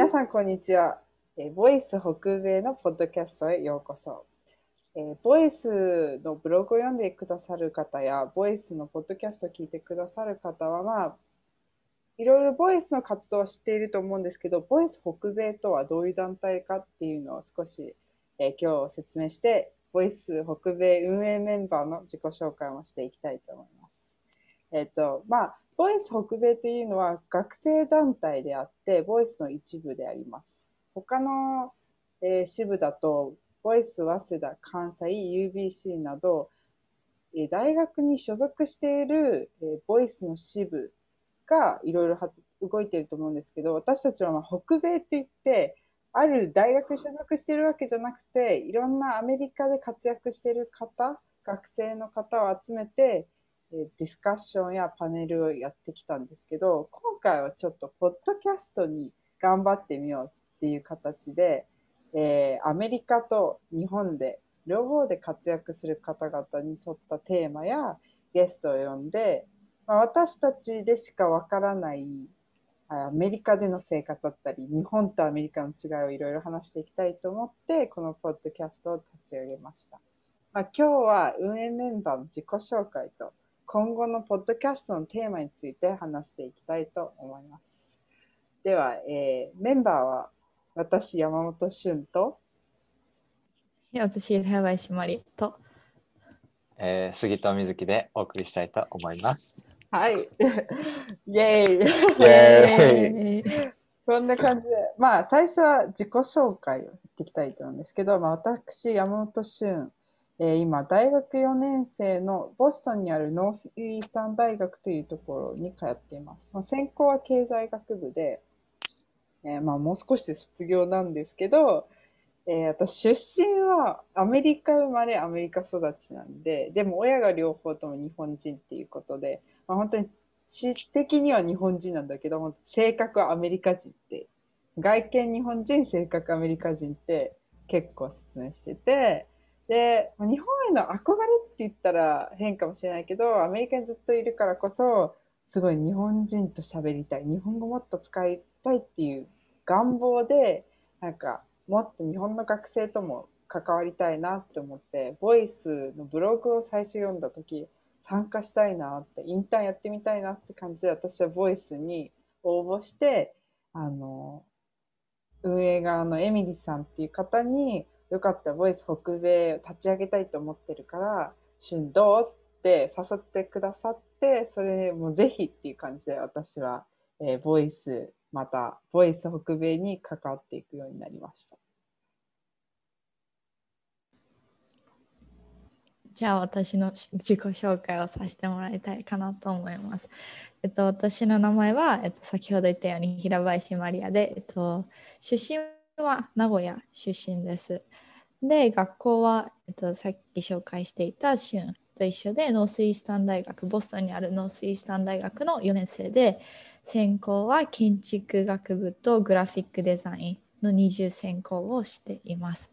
皆さん、こんにちは。えーボイス北米のポッドキャストへようこそ。えーボイスのブログを読んでくださる方や、ボイスのポッドキャストを聞いてくださる方は、まあ、いろいろボイスの活動は知っていると思うんですけど、ボイス北米とはどういう団体かっていうのを少し、えー今日説明して、ボイス北米運営メンバーの自己紹介もしていきたいと思います。えっ、と、まあ、ボイス北米というのは学生団体であって、ボイスの一部であります。他の、えー支部だと、ボイス早稲田、関西、UBC など、えー大学に所属している、えーボイスの支部がいろいろ動いていると思うんですけど、私たちはまあ北米って言って、ある大学所属しているわけじゃなくて、いろんなアメリカで活躍している方、学生の方を集めて、ディスカッションやパネルをやってきたんですけど、今回はちょっとポッドキャストに頑張ってみようっていう形で、えーアメリカと日本で両方で活躍する方々に沿ったテーマやゲストを呼んで、まあ、私たちでしかわからないアメリカでの生活だったり、日本とアメリカの違いをいろいろ話していきたいと思って、このポッドキャストを立ち上げました。まあ、今日は運営メンバーの自己紹介と今後のポッドキャストのテーマについて話していきたいと思います。では、えーメンバーは私、山本俊と、私、平林まりと、えー、杉戸瑞希でお送りしたいと思います。はい、イェーイ。イエーイ。えーこんな感じで、まあ、最初は自己紹介を言っていきたいと思うんですけど、まあ、私、山本俊、え今、大学4年生のボストンにあるノースイースタン大学というところに通っています。まあ、専攻は経済学部で、えーまあ、もう少しで卒業なんですけど、えー私、出身はアメリカ生まれ、アメリカ育ちなんで、でも親が両方とも日本人っていうことで、まあ、本当に知的には日本人なんだけど、性格はアメリカ人って、外見日本人、性格アメリカ人って結構説明してて、で、日本への憧れって言ったら変かもしれないけど、アメリカにずっといるからこそ、すごい日本人と喋りたい、日本語もっと使いたいっていう願望で、なんか、もっと日本の学生とも関わりたいなって思って、ボイスのブログを最初読んだ時参加したいなって、インターンやってみたいなって感じで、私はボイスに応募して、あの、運営側のエミリさんっていう方に、よかったボイス北米を立ち上げたいと思ってるから、旬どうって誘ってくださって、それでもうぜひっていう感じで私は、えーボイス、また、ボイス北米に関わっていくようになりました。じゃあ私の自己紹介をさせてもらいたいかなと思います。えっと、私の名前は、えっと、先ほど言ったように平林マリアで、えっと、出身は名古屋出身です。で、学校は、えっと、さっき紹介していたシュンと一緒で、ノースイースタン大学、ボストンにあるノースイースタン大学の4年生で、専攻は建築学部とグラフィックデザインの二重専攻をしています。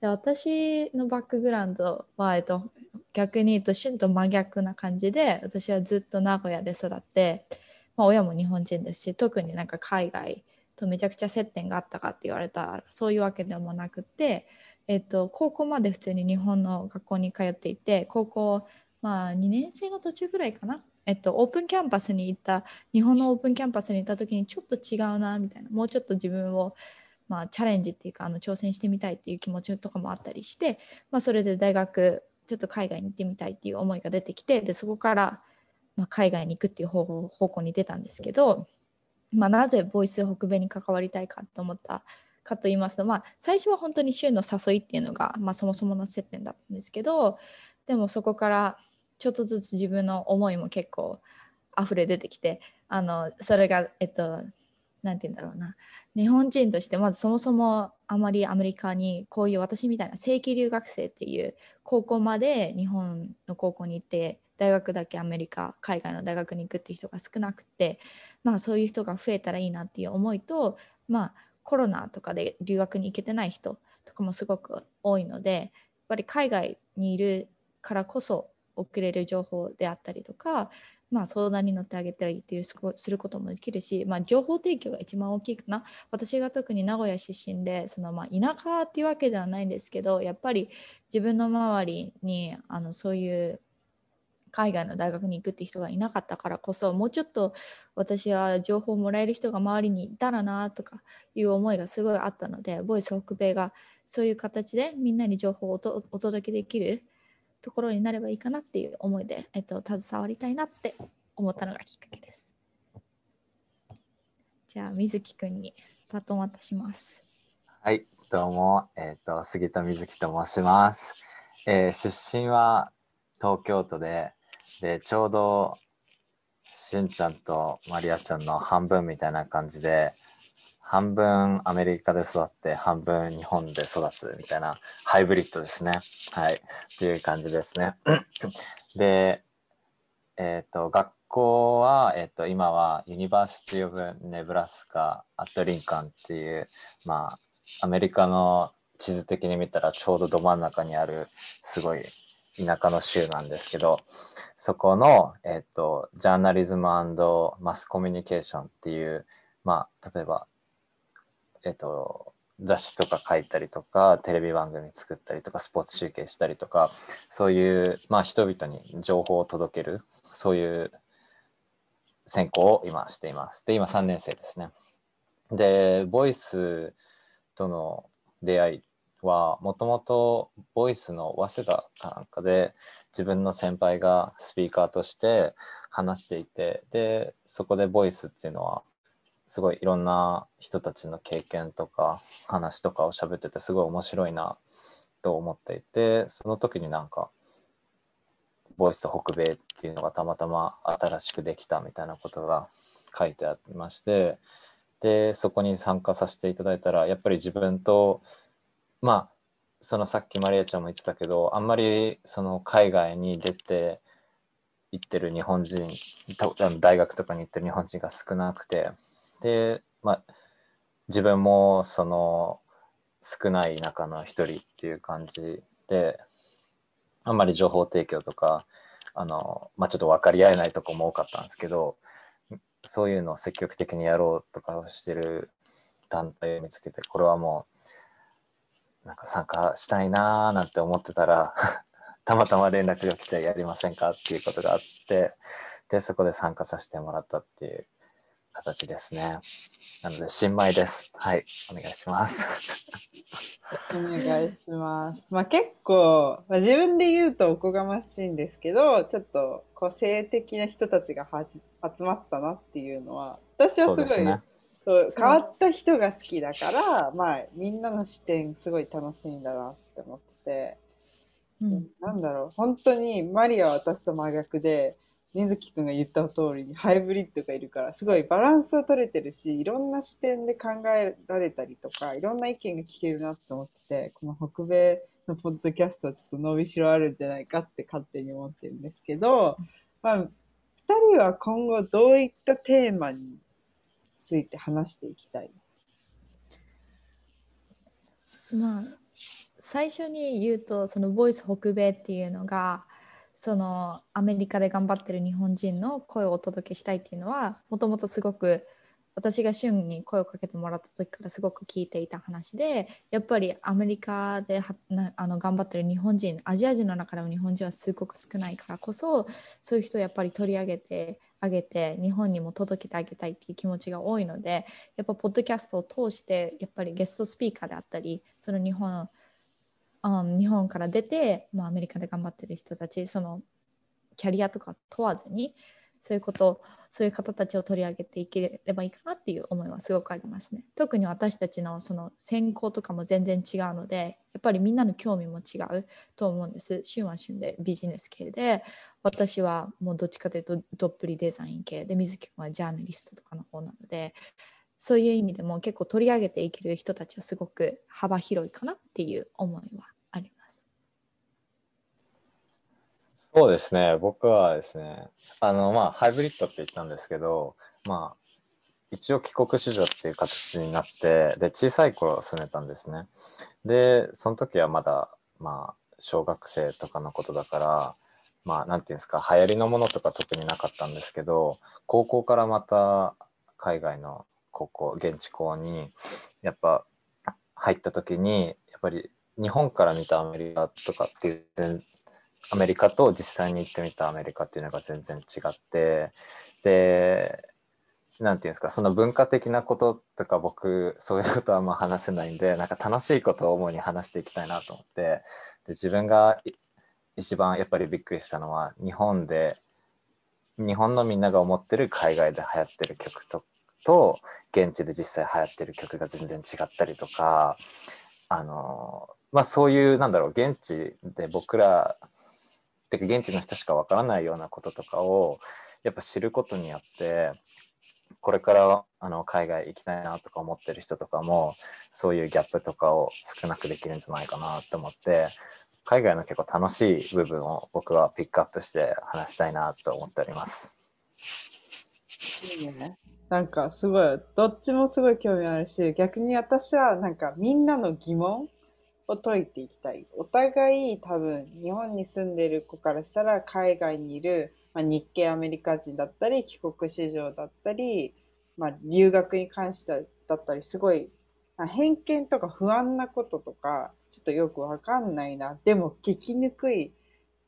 で私のバックグラウンドは、えっと、逆に言うと旬と真逆な感じで私はずっと名古屋で育って、まあ、親も日本人ですし特になんか海外とめちゃくちゃ接点があったかって言われたらそういうわけでもなくて、えっと、高校まで普通に日本の学校に通っていて高校、まあ、2年生の途中ぐらいかな。えっと、オープンキャンパスに行った日本のオープンキャンパスに行った時にちょっと違うなみたいなもうちょっと自分をまあ、チャレンジっていうかあの挑戦してみたいっていう気持ちとかもあったりして、まあ、それで大学ちょっと海外に行ってみたいっていう思いが出てきてでそこから、まあ、海外に行くっていう方方向に出たんですけど、まあ、なぜボイス北米に関わりたいかと思ったかと言いますと、まあ、最初は本当に週の誘いっていうのが、まあ、そもそもの接点だったんですけどでもそこからちょっとずつ自分の思いも結構溢れ出てきてあのそれがえっとなんて言うんだろうな。日本人としてまずそもそもあまりアメリカにこういう私みたいな正規留学生っていう高校まで日本の高校に行って大学だけアメリカ海外の大学に行くっていう人が少なくてまあそういう人が増えたらいいなっていう思いとまあコロナとかで留学に行けてない人とかもすごく多いのでやっぱり海外にいるからこそ送れる情報であったりとかまあ、相談に乗ってあげたりっていうすることもできるし、まあ、情報提供が一番大きいかな。私が特に名古屋出身でそのまあ田舎っていうわけではないんですけどやっぱり自分の周りにあのそういう海外の大学に行くって人がいなかったからこそもうちょっと私は情報をもらえる人が周りにいたらなとかいう思いがすごいあったのでボイス北米がそういう形でみんなに情報をお届けできるところになればいいかなっていう思いで、えっと、携わりたいなって思ったのがきっかけです。じゃあ、水木くんにバトン渡します。はい、どうも、えっ、ー、と、杉田水木と申します。えー、出身は東京都で、で、ちょうど、しんちゃんとマリアちゃんの半分みたいな感じで、半分アメリカで育って半分日本で育つみたいなハイブリッドですね。はい。っていう感じですね。で、えっ、ー、と、学校は、えっ、ー、と、今は University of Nebraska at Lincoln っていう、まあ、アメリカの地図的に見たらちょうどど真ん中にあるすごい田舎の州なんですけど、そこの、えっ、と、ジャーナリズムマスコミュニケーションっていう、まあ、例えばえっと、雑誌とか書いたりとかテレビ番組作ったりとかスポーツ集計したりとかそういう、まあ、人々に情報を届けるそういう専攻を今しています。で今3年生ですね。でボイスとの出会いはもともとボイスの早稲田かなんかで自分の先輩がスピーカーとして話していてでそこでボイスっていうのはすごいいろんな人たちの経験とか話とかを喋っててすごい面白いなと思っていてその時になんかボイスと北米っていうのがたまたま新しくできたみたいなことが書いてありましてでそこに参加させていただいたらやっぱり自分とまあそのさっきマリアちゃんも言ってたけどあんまりその海外に出て行ってる日本人大学とかに行ってる日本人が少なくてで、まあ、自分もその少ない中の一人っていう感じであんまり情報提供とかあの、まあ、ちょっと分かり合えないとこも多かったんですけどそういうのを積極的にやろうとかをしてる団体を見つけてこれはもうなんか参加したいなーなんて思ってたら たまたま連絡が来てやりませんかっていうことがあってでそこで参加させてもらったっていう形ですね。なので、新米です。はい、お願いします。お願いします。まあ結構、まあ、自分で言うとおこがましいんですけど、ちょっと個性的な人たちが集まったなっていうのは、私はすごい、そう、ね、変わった人が好きだから、まあみんなの視点すごい楽しいんだなって思ってて、うん、なんだろう、本当にマリアは私と真逆で、水木くんが言った通りにハイブリッドがいるからすごいバランスは取れてるしいろんな視点で考えられたりとかいろんな意見が聞けるなって思っててこの北米のポッドキャストはちょっと伸びしろあるんじゃないかって勝手に思ってるんですけど、まあ、2人は今後どういったテーマについて話していきたい。まあ最初に言うとそのボイス北米っていうのがそのアメリカで頑張ってる日本人の声をお届けしたいっていうのはもともとすごく私が旬に声をかけてもらった時からすごく聞いていた話でやっぱりアメリカであの頑張ってる日本人アジア人の中でも日本人はすごく少ないからこそそういう人をやっぱり取り上げてあげて日本にも届けてあげたいっていう気持ちが多いのでやっぱポッドキャストを通してやっぱりゲストスピーカーであったりその日本うん、日本から出て、まあ、アメリカで頑張ってる人たちそのキャリアとか問わずにそういうことそういう方たちを取り上げていければいいかなっていう思いはすごくありますね。特に私たちのその専攻とかも全然違うのでやっぱりみんなの興味も違うと思うんです。旬は旬でビジネス系で私はもうどっちかというとどっぷりデザイン系で水木君はジャーナリストとかの方なのでそういう意味でも結構取り上げていける人たちはすごく幅広いかなっていう思いはそうですね。僕はですね、あの、まあ、ハイブリッドって言ったんですけど、まあ、一応帰国子女っていう形になって、で、小さい頃住んでたんですね。で、その時はまだ、まあ、小学生とかのことだから、まあなんていうんですか流行りのものとか特になかったんですけど高校からまた海外の高校現地校にやっぱ入った時にやっぱり日本から見たアメリカとかっていうアメリカと実際に行ってみたアメリカっていうのが全然違ってでなんていうんですかその文化的なこととか僕そういうことはあんま話せないんでなんか楽しいことを主に話していきたいなと思ってで自分が一番やっぱりびっくりしたのは日本で日本のみんなが思ってる海外で流行ってる曲とと現地で実際流行ってる曲が全然違ったりとかあのまあそういうなんだろう現地で僕らてか現地の人しかわからないようなこととかをやっぱ知ることによってこれからあの海外行きたいなとか思ってる人とかもそういうギャップとかを少なくできるんじゃないかなって思って海外の結構楽しい部分を僕はピックアップして話したいなと思っております。いいね。なんかすごい、どっちもすごい興味あるし、逆に私はなんかみんなの疑問を解いていきたい。お互い多分日本に住んでる子からしたら海外にいる、まあ、日系アメリカ人だったり帰国子女だったり、まあ、留学に関してだったりすごい偏見とか不安なこととかちょっとよくわかんないな。でも聞きにくい。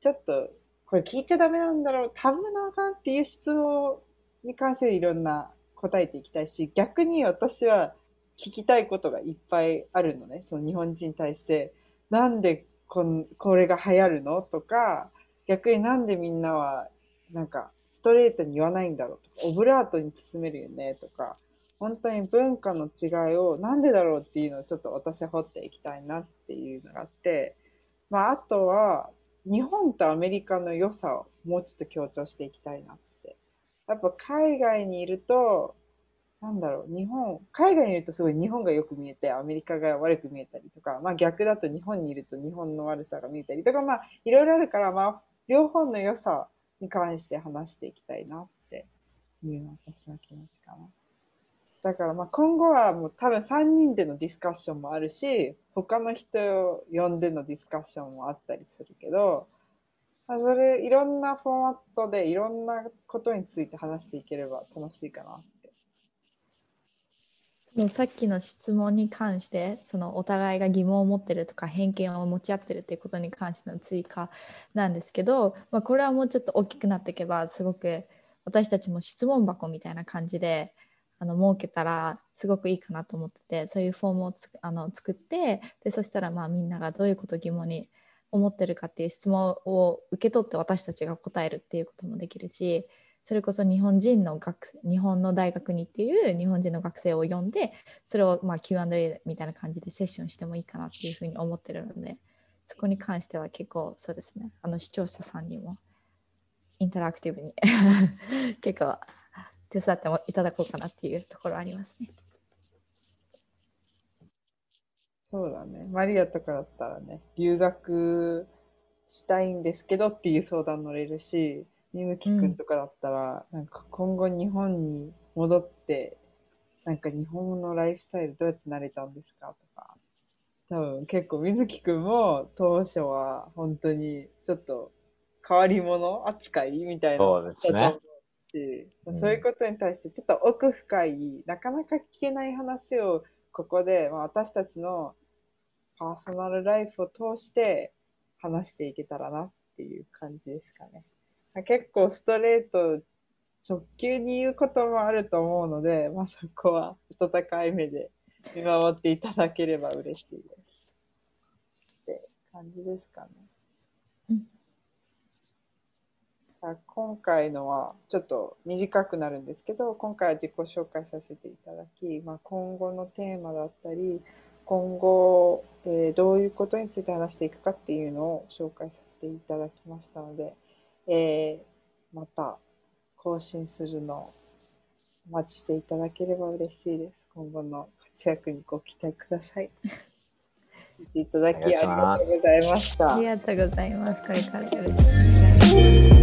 ちょっと、これ聞いちゃダメなんだろう。多分なあかんっていう質問に関していろんな答えていきたいし、逆に私は聞きたいことがいっぱいあるのね。その日本人に対して。なんでこんこれが流行るのとか、逆になんでみんなはなんかストレートに言わないんだろうとか、オブラートに包めるよねとか、本当に文化の違いをなんでだろうっていうのをちょっと私は掘っていきたいなっていうのがあって、まあ、あとは日本とアメリカの良さをもうちょっと強調していきたいなって。やっぱ海外にいると、なんだろう、日本、海外にいるとすごい日本がよく見えて、アメリカが悪く見えたりとか、まあ逆だと日本にいると日本の悪さが見えたりとか、まあいろいろあるから、まあ両方の良さに関して話していきたいなっていう私の気持ちかな。だからまあ今後はもう多分3人でのディスカッションもあるし、他の人を呼んでのディスカッションもあったりするけど、まあそれいろんなフォーマットでいろんなことについて話していければ楽しいかな。さっきの質問に関してそのお互いが疑問を持ってるとか偏見を持ち合ってるっていうことに関しての追加なんですけど、まあ、これはもうちょっと大きくなっていけばすごく私たちも質問箱みたいな感じであの設けたらすごくいいかなと思っててそういうフォームをつあの作ってでそしたらまあみんながどういうこと疑問に思ってるかっていう質問を受け取って私たちが答えるっていうこともできるしそれこそ日本人の学日本の大学にっていう日本人の学生を呼んでそれをまあ Q&A みたいな感じでセッションしてもいいかなっていうふうに思ってるのでそこに関しては結構そうですねあの視聴者さんにもインタラクティブに 結構手伝ってもいただこうかなっていうところありますね。そうだね。マリアとかだったらね、留学したいんですけどっていう相談乗れるし、みむきくんとかだったら、うん、なんか今後日本に戻って、なんか日本のライフスタイルどうやって慣れたんですかとか、多分結構水木くんも当初は本当にちょっと変わり者扱いみたいなそうですね。し、うん、そういうことに対してちょっと奥深い、なかなか聞けない話をここで、まあ、私たちのパーソナルライフを通して話していけたらなっていう感じですかね。結構ストレート直球に言うこともあると思うので、まあ、そこは温かい目で見守っていただければ嬉しいです。って感じですかね。今回のはちょっと短くなるんですけど今回は自己紹介させていただき、まあ、今後のテーマだったり今後、えー、どういうことについて話していくかっていうのを紹介させていただきましたので、えー、また更新するのをお待ちしていただければ嬉しいです。今後の活躍にご期待ください。いただきありがとうございました。ありがとうございます。これからよろしくお願いします。